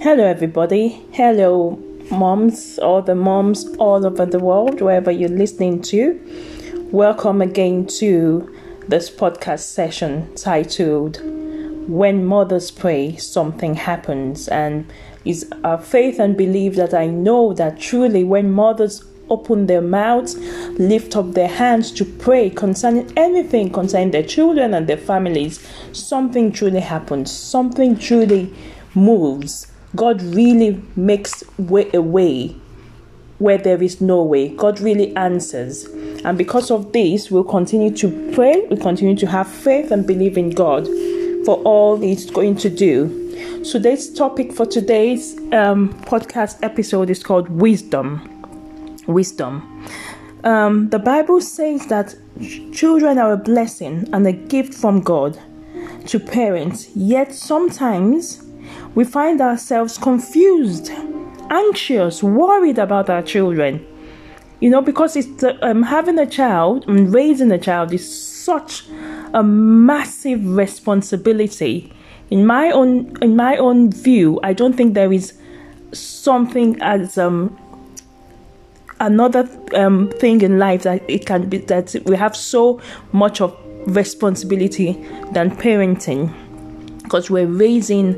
Hello, everybody. Hello, moms, all the moms all over the world, wherever you're listening to. Welcome again to this podcast session titled When Mothers Pray, Something Happens. And it's our faith and belief that I know that truly when mothers open their mouths, lift up their hands to pray concerning anything concerning their children and their families, something truly happens, something truly moves God really makes way a way where there is no way. God really answers. And because of this, we'll continue to pray, we continue to have faith and believe in God for all He's going to do. So, this topic for today's um, podcast episode is called Wisdom. Wisdom. Um, the Bible says that children are a blessing and a gift from God to parents, yet sometimes we find ourselves confused, anxious, worried about our children. You know, because it's um, having a child and raising a child is such a massive responsibility. In my own in my own view, I don't think there is something as um another um, thing in life that it can be that we have so much of responsibility than parenting because we're raising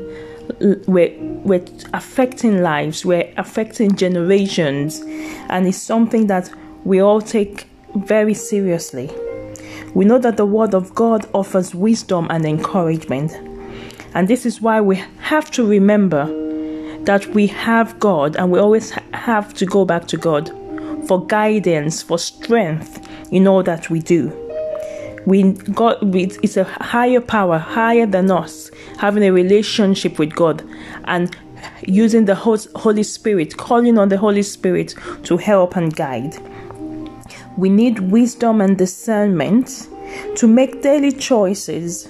we're, we're affecting lives, we're affecting generations, and it's something that we all take very seriously. We know that the Word of God offers wisdom and encouragement, and this is why we have to remember that we have God and we always have to go back to God for guidance, for strength in all that we do we God it's a higher power, higher than us, having a relationship with God and using the Holy Spirit, calling on the Holy Spirit to help and guide. We need wisdom and discernment to make daily choices,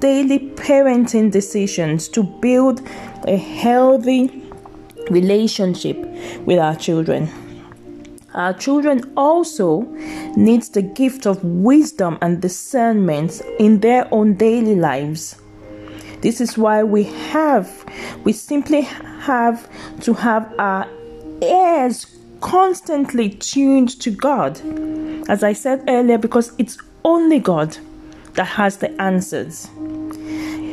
daily parenting decisions to build a healthy relationship with our children. Our children also needs the gift of wisdom and discernment in their own daily lives. This is why we have we simply have to have our ears constantly tuned to God. As I said earlier because it's only God that has the answers.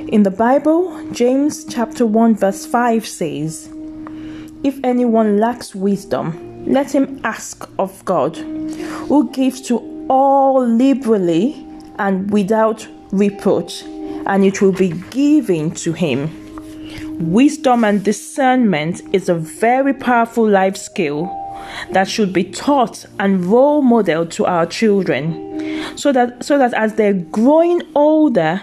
In the Bible, James chapter 1 verse 5 says, If anyone lacks wisdom, let him ask of God, who gives to all liberally and without reproach, and it will be given to him. Wisdom and discernment is a very powerful life skill that should be taught and role modeled to our children so that so that as they're growing older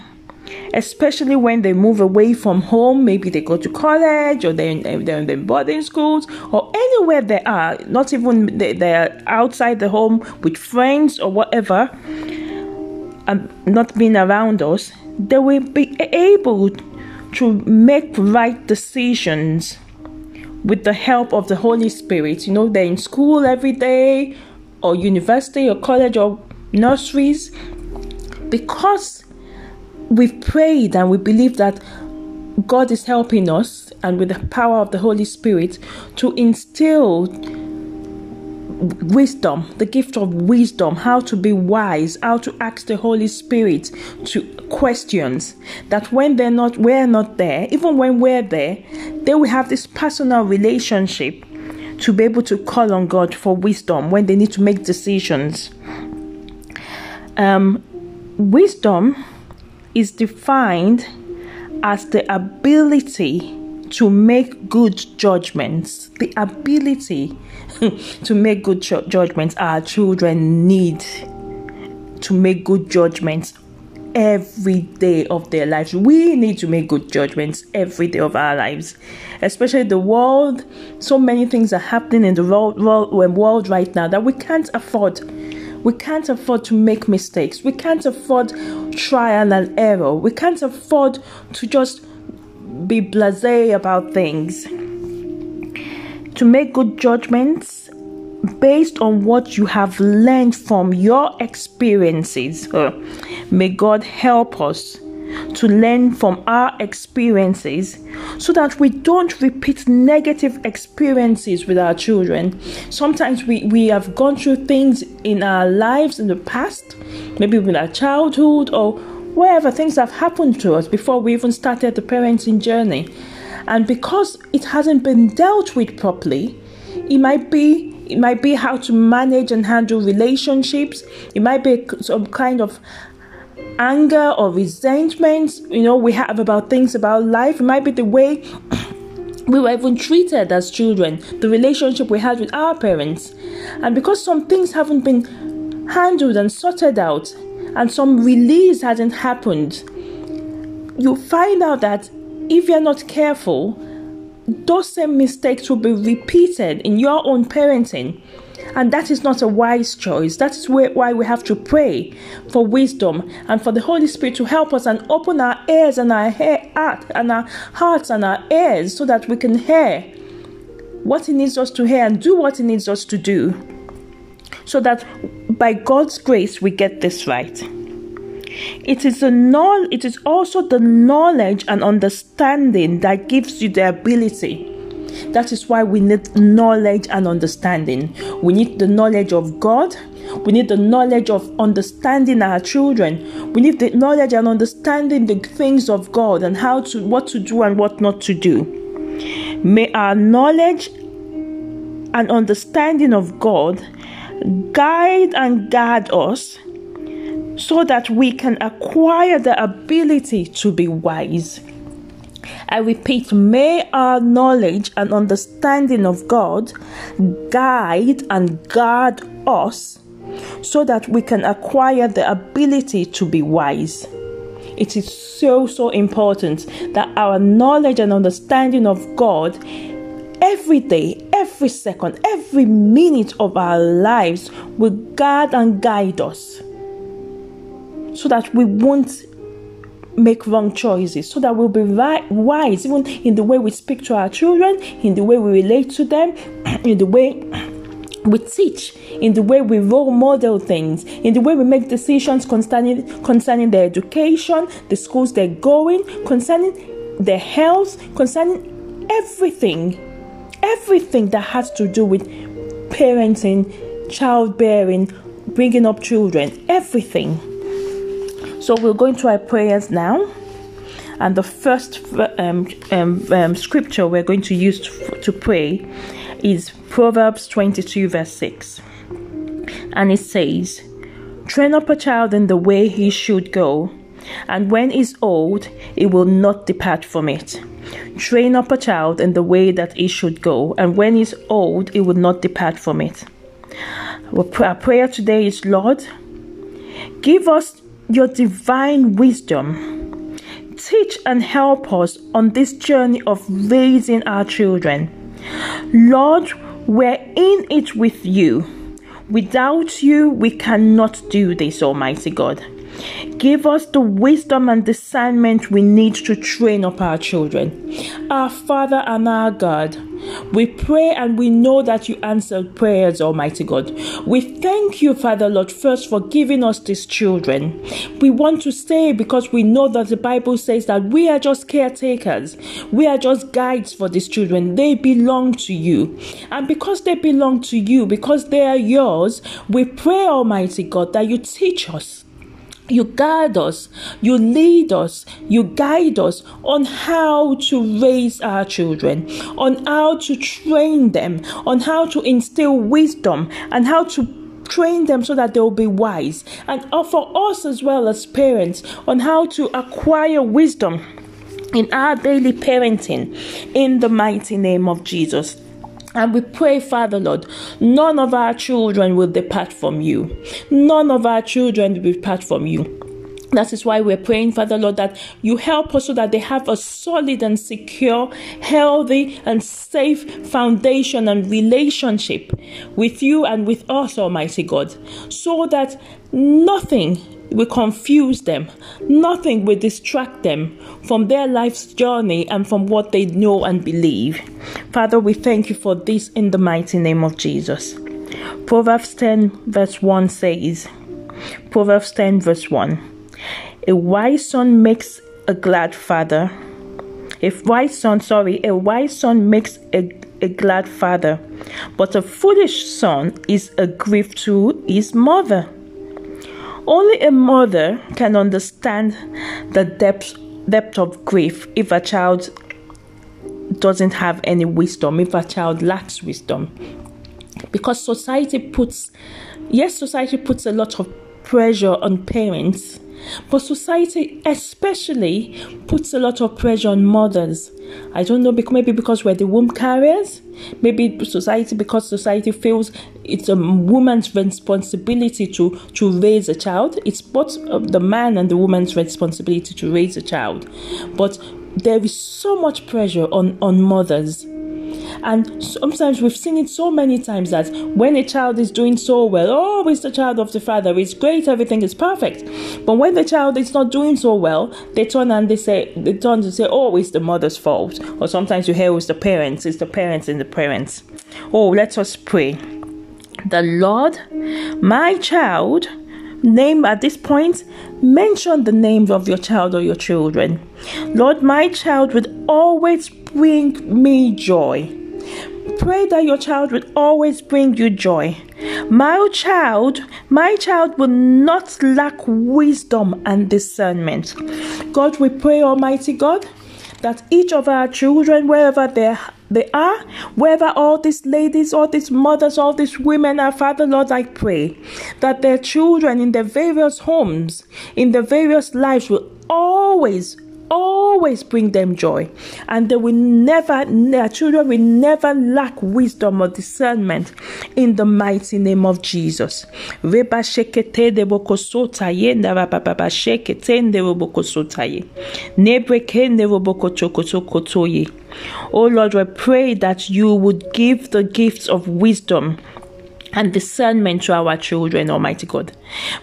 especially when they move away from home. Maybe they go to college or they're in, they're in boarding schools or anywhere they are, not even they're outside the home with friends or whatever, and not being around us, they will be able to make right decisions with the help of the Holy Spirit. You know, they're in school every day, or university, or college, or nurseries, because we've prayed and we believe that God is helping us and with the power of the Holy Spirit to instill wisdom, the gift of wisdom, how to be wise, how to ask the Holy Spirit to questions that when they're not we're not there, even when we're there, they will have this personal relationship to be able to call on God for wisdom when they need to make decisions. Um, wisdom is defined as the ability to make good judgments. The ability to make good judgments our children need to make good judgments every day of their lives. We need to make good judgments every day of our lives, especially the world. So many things are happening in the world, world, world right now that we can't afford we can't afford to make mistakes. We can't afford trial and error. We can't afford to just be blase about things. To make good judgments based on what you have learned from your experiences. May God help us to learn from our experiences so that we don't repeat negative experiences with our children. Sometimes we, we have gone through things in our lives in the past, maybe with our childhood or wherever things have happened to us before we even started the parenting journey. And because it hasn't been dealt with properly, it might be it might be how to manage and handle relationships. It might be some kind of anger or resentment, you know, we have about things about life. It might be the way we were even treated as children, the relationship we had with our parents. And because some things haven't been handled and sorted out, and some release hasn't happened, you find out that if you're not careful, those same mistakes will be repeated in your own parenting and that is not a wise choice. That is why we have to pray for wisdom and for the Holy Spirit to help us and open our ears and our heart and our hearts and our ears so that we can hear what He needs us to hear and do what He needs us to do. So that by God's grace we get this right. It is know- it is also the knowledge and understanding that gives you the ability that is why we need knowledge and understanding. We need the knowledge of God. We need the knowledge of understanding our children. We need the knowledge and understanding the things of God and how to what to do and what not to do. May our knowledge and understanding of God guide and guard us so that we can acquire the ability to be wise. I repeat, may our knowledge and understanding of God guide and guard us so that we can acquire the ability to be wise. It is so, so important that our knowledge and understanding of God every day, every second, every minute of our lives will guard and guide us so that we won't make wrong choices. So that we'll be right, wise even in the way we speak to our children, in the way we relate to them, in the way we teach, in the way we role model things, in the way we make decisions concerning concerning their education, the schools they're going, concerning their health, concerning everything, everything that has to do with parenting, childbearing, bringing up children, everything. So we're going to our prayers now. And the first um, um, um, scripture we're going to use to, to pray is Proverbs 22, verse 6. And it says, Train up a child in the way he should go, and when he's old, he will not depart from it. Train up a child in the way that he should go, and when he's old, he will not depart from it. Our prayer today is Lord, give us your divine wisdom. Teach and help us on this journey of raising our children. Lord, we're in it with you. Without you, we cannot do this, Almighty God. Give us the wisdom and discernment we need to train up our children. Our Father and our God, we pray and we know that you answered prayers, Almighty God. We thank you, Father Lord, first for giving us these children. We want to say because we know that the Bible says that we are just caretakers, we are just guides for these children. They belong to you. And because they belong to you, because they are yours, we pray, Almighty God, that you teach us you guide us, you lead us, you guide us on how to raise our children, on how to train them, on how to instill wisdom, and how to train them so that they'll be wise. And uh, for us as well as parents, on how to acquire wisdom in our daily parenting in the mighty name of Jesus. And we pray, Father Lord, none of our children will depart from you. None of our children will depart from you. That is why we're praying, Father Lord, that you help us so that they have a solid and secure, healthy and safe foundation and relationship with you and with us, Almighty God, so that nothing will confuse them. Nothing will distract them from their life's journey and from what they know and believe. Father, we thank you for this in the mighty name of Jesus. Proverbs 10, verse 1 says, Proverbs 10, verse 1 A wise son makes a glad father. A wise son, sorry, a wise son makes a, a glad father, but a foolish son is a grief to his mother. Only a mother can understand the depth depth of grief if a child doesn't have any wisdom, if a child lacks wisdom. Because society puts yes, society puts a lot of pressure on parents but society, especially, puts a lot of pressure on mothers. I don't know, maybe because we're the womb carriers. Maybe society, because society feels it's a woman's responsibility to, to raise a child. It's both the man and the woman's responsibility to raise a child. But there is so much pressure on, on mothers and sometimes we've seen it so many times that when a child is doing so well, oh, it's the child of the father, it's great, everything is perfect. But when the child is not doing so well, they turn and they say, they turn to say, oh, it's the mother's fault. Or sometimes you hear oh, it's the parents, it's the parents and the parents. Oh, let us pray. The Lord, my child, name at this point, mention the names of your child or your children. Lord, my child would always bring me joy. Pray that your child would always bring you joy. My child, my child will not lack wisdom and discernment. God, we pray, Almighty God, that each of our children, wherever they they are, whether all these ladies, all these mothers, all these women are, Father Lord, I pray that their children in their various homes, in their various lives, will always always bring them joy. And they will never their children will never lack wisdom or discernment in the mighty name of jesus. Oh Lord, we pray that you would give the gifts of wisdom and discernment to our children, Almighty God.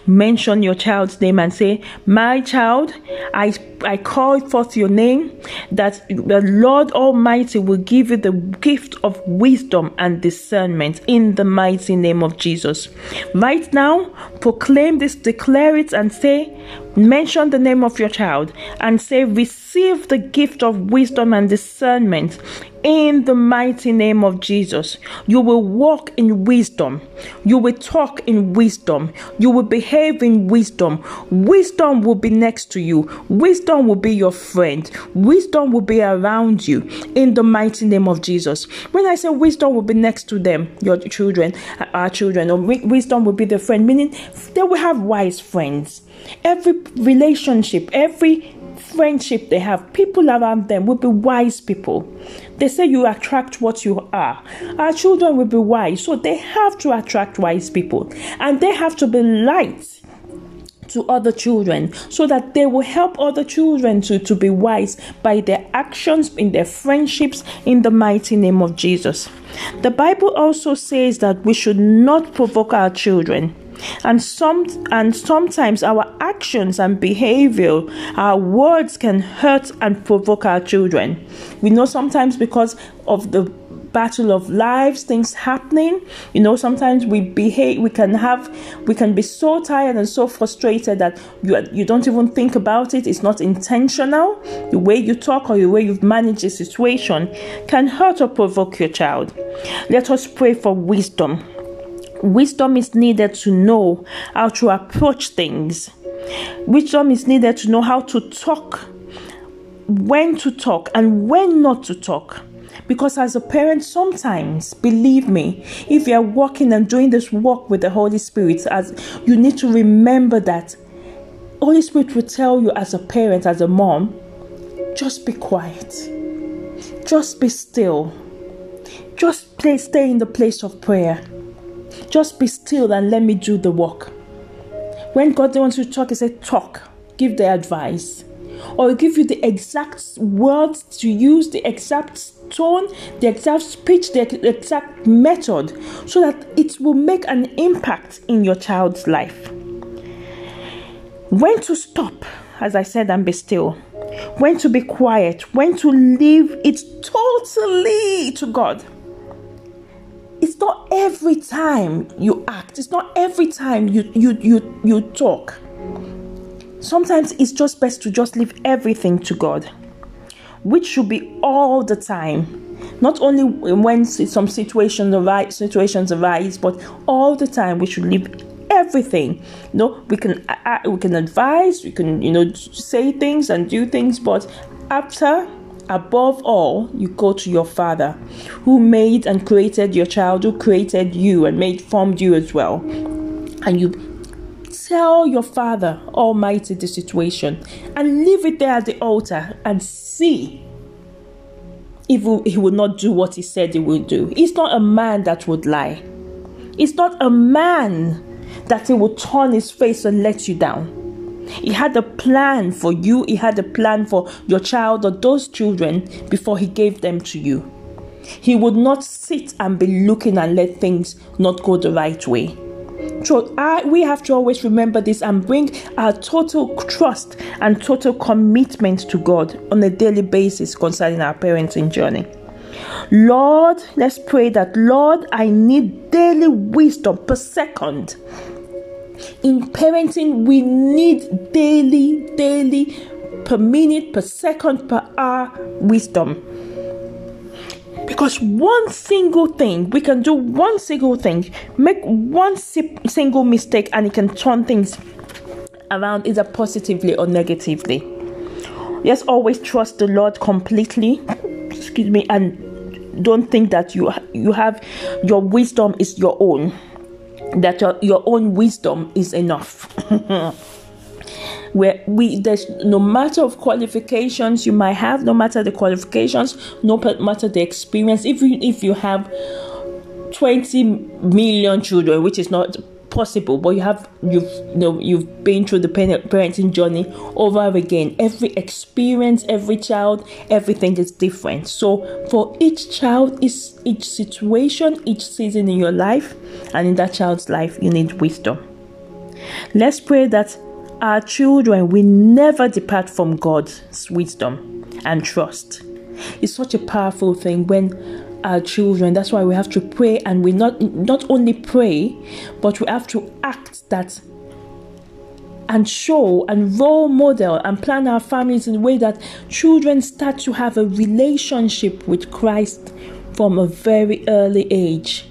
Mention your child's name and say, My child, I, I call forth your name, that the Lord Almighty will give you the gift of wisdom and discernment in the mighty name of Jesus. Right now, proclaim this, declare it, and say, Mention the name of your child and say, Receive the gift of wisdom and discernment in the mighty name of Jesus. You will walk in wisdom. You will talk in wisdom. You will behave in wisdom. Wisdom will be next to you. Wisdom will be your friend. Wisdom will be around you in the mighty name of Jesus. When I say wisdom will be next to them, your children, our children, or wisdom will be the friend, meaning they will have wise friends. Every relationship, every friendship they have, people around them will be wise people. They say you attract what you are. Our children will be wise, so they have to attract wise people and they have to be light to other children so that they will help other children to, to be wise by their actions, in their friendships, in the mighty name of Jesus. The Bible also says that we should not provoke our children and some and sometimes our actions and behavior our words can hurt and provoke our children. We know sometimes because of the battle of lives things happening you know sometimes we behave we can have we can be so tired and so frustrated that you you don't even think about it it's not intentional. The way you talk or the way you've managed a situation can hurt or provoke your child. Let us pray for wisdom Wisdom is needed to know how to approach things. Wisdom is needed to know how to talk, when to talk, and when not to talk. Because as a parent, sometimes, believe me, if you are walking and doing this walk with the Holy Spirit, as you need to remember that Holy Spirit will tell you as a parent, as a mom, just be quiet. Just be still. Just play, stay in the place of prayer. Just be still and let me do the work. When God wants you to talk, He said, Talk, give the advice. Or He'll give you the exact words to use, the exact tone, the exact speech, the exact method, so that it will make an impact in your child's life. When to stop, as I said, and be still. When to be quiet. When to leave it totally to God it's not every time you act it's not every time you you you you talk Sometimes it's just best to just leave everything to God, which should be all the time. Not only when some situations arise, situations arise, but all the time we should leave everything. You know, we can uh, we can advise, we can you know say things and do things, but after above all, you go to your Father who made and created your child, who created you and made formed you as well. And you tell your Father Almighty the situation and leave it there at the altar and see if he will not do what he said he will do. He's not a man that would lie. He's not a man that he will turn his face and let you down. He had a plan for you, He had a plan for your child or those children before He gave them to you. He would not sit and be looking and let things not go the right way. So I, we have to always remember this and bring our total trust and total commitment to God on a daily basis concerning our parenting journey. Lord, let's pray that, Lord, I need daily wisdom per second in parenting, we need daily, daily, per minute, per second, per hour wisdom. Because one single thing, we can do one single thing, make one si- single mistake, and it can turn things around either positively or negatively. Let's always trust the Lord completely. Excuse me, and don't think that you you have your wisdom is your own that your, your own wisdom is enough. where we there's no matter of qualifications you might have, no matter the qualifications, no matter the experience, even if you have 20 million children, which is not possible but you have you've you know you've been through the parenting journey over again. Every experience every child everything is different. So for each child is each situation each season in your life and in that child's life you need wisdom. Let's pray that our children will never depart from god's wisdom and trust. It's such a powerful thing when our children. That's why we have to pray and we not not only pray, but we have to act that and show and role model and plan our families in a way that children start to have a relationship with Christ from a very early age.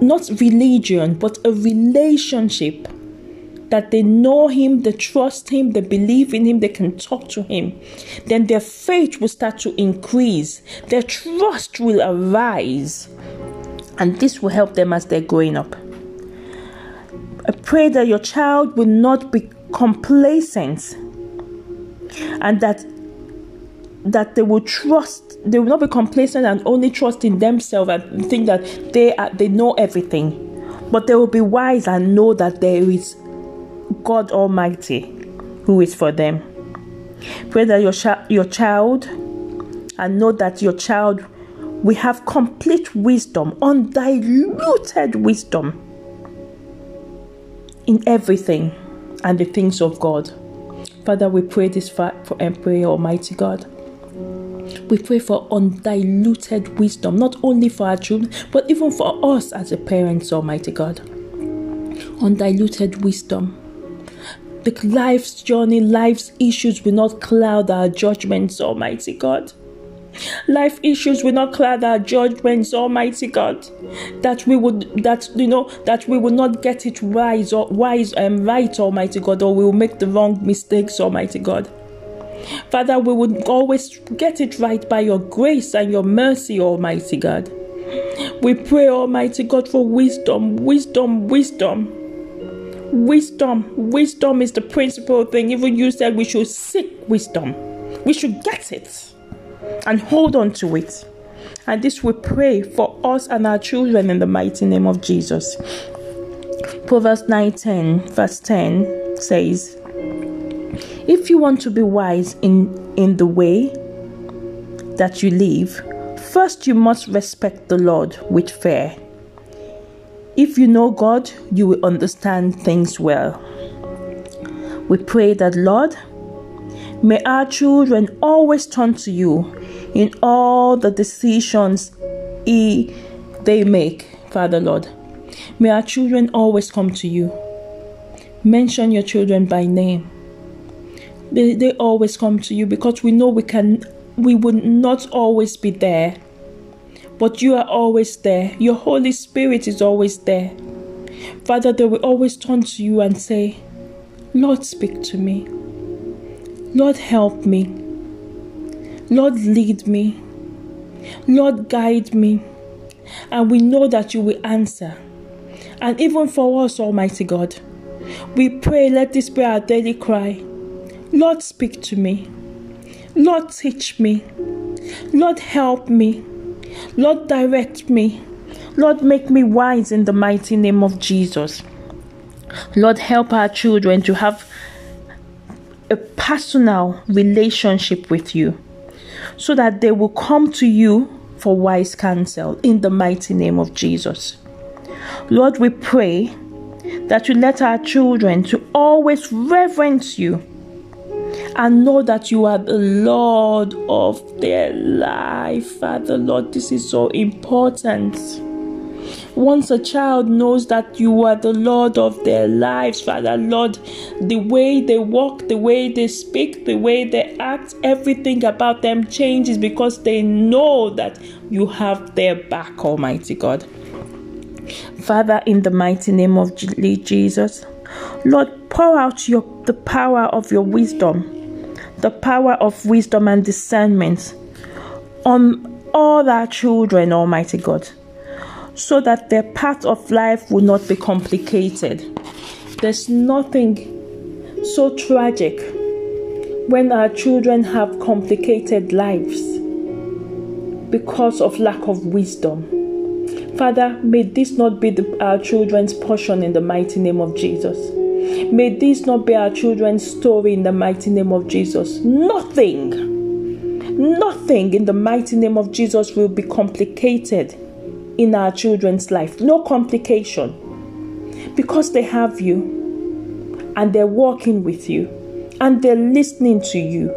Not religion, but a relationship that they know Him, they trust Him, they believe in Him, they can talk to Him, then their faith will start to increase, their trust will arise, and this will help them as they're growing up. I pray that your child will not be complacent and that that they will trust they will not be complacent and only trust in themselves and think that they are, they know everything. But they will be wise and know that there is God Almighty who is for them. Pray that your, your child and know that your child will have complete wisdom, undiluted wisdom in everything and the things of God. Father, we pray this for, and pray, Almighty God. We pray for undiluted wisdom, not only for our children, but even for us as a parents, Almighty God. Undiluted wisdom the life's journey, life's issues will not cloud our judgments, Almighty God. Life issues will not cloud our judgments, Almighty God. That we would, that you know, that we will not get it wise or wise and right, Almighty God, or we will make the wrong mistakes, Almighty God. Father, we would always get it right by your grace and your mercy, Almighty God. We pray, Almighty God, for wisdom, wisdom, wisdom. Wisdom. Wisdom is the principal thing. Even you said we should seek wisdom. We should get it and hold on to it. And this we pray for us and our children in the mighty name of Jesus. Proverbs 19, verse 10 says, If you want to be wise in, in the way that you live, first you must respect the Lord with fear if you know God, you will understand things well. We pray that, Lord, may our children always turn to you in all the decisions he, they make, Father Lord. May our children always come to you. Mention your children by name. They, they always come to you because we know we can we would not always be there. But you are always there. Your Holy Spirit is always there. Father, they will always turn to you and say, Lord, speak to me. Lord, help me. Lord, lead me. Lord, guide me. And we know that you will answer. And even for us, Almighty God, we pray, let this be our daily cry. Lord, speak to me. Lord, teach me. Lord, help me. Lord, direct me. Lord, make me wise in the mighty name of Jesus. Lord, help our children to have a personal relationship with you so that they will come to you for wise counsel in the mighty name of Jesus. Lord, we pray that you let our children to always reverence you and know that you are the Lord of their life. Father, Lord, this is so important. Once a child knows that you are the Lord of their lives, Father, Lord, the way they walk, the way they speak, the way they act, everything about them changes because they know that you have their back, Almighty God. Father, in the mighty name of Jesus, Lord, pour out your the power of your wisdom the power of wisdom and discernment on all our children, Almighty God, so that their path of life will not be complicated. There's nothing so tragic when our children have complicated lives because of lack of wisdom. Father, may this not be the, our children's portion in the mighty name of Jesus. May this not be our children's story in the mighty name of Jesus. Nothing, nothing in the mighty name of Jesus will be complicated in our children's life. No complication. Because they have you and they're walking with you and they're listening to you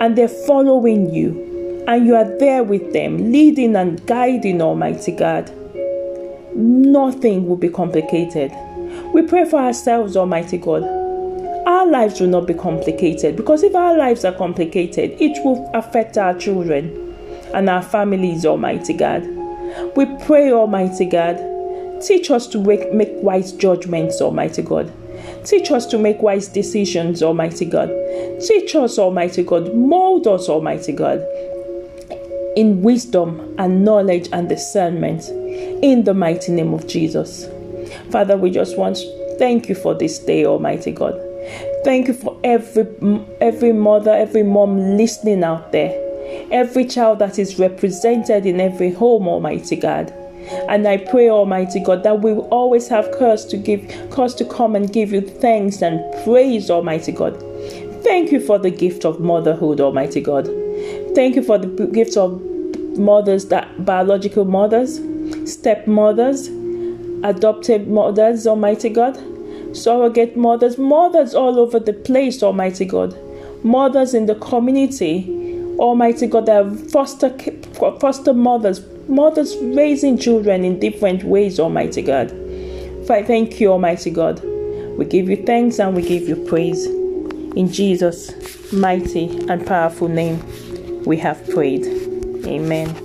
and they're following you and you are there with them, leading and guiding Almighty God. Nothing will be complicated. We pray for ourselves, Almighty God. Our lives will not be complicated because if our lives are complicated, it will affect our children and our families, Almighty God. We pray, Almighty God, teach us to make, wise judgments, Almighty God. Teach us to make wise decisions, Almighty God. Teach us, Almighty God. Mold us, Almighty God, in wisdom and knowledge and discernment in the mighty name of Jesus. Father, we just want to thank you for this day, Almighty God. Thank you for every every mother, every mom listening out there. Every child that is represented in every home, Almighty God. And I pray, Almighty God, that we will always have cause to give, cause to come and give you thanks and praise, Almighty God. Thank you for the gift of motherhood, Almighty God. Thank you for the gift of mothers, that biological mothers, stepmothers, adoptive mothers, Almighty God, surrogate mothers, mothers all over the place, Almighty God, mothers in the community, Almighty God, that are foster foster mothers, mothers raising children in different ways, Almighty God. Thank you, Almighty God. We give you thanks and we give you praise. In Jesus' mighty and powerful name, we have prayed. Amen.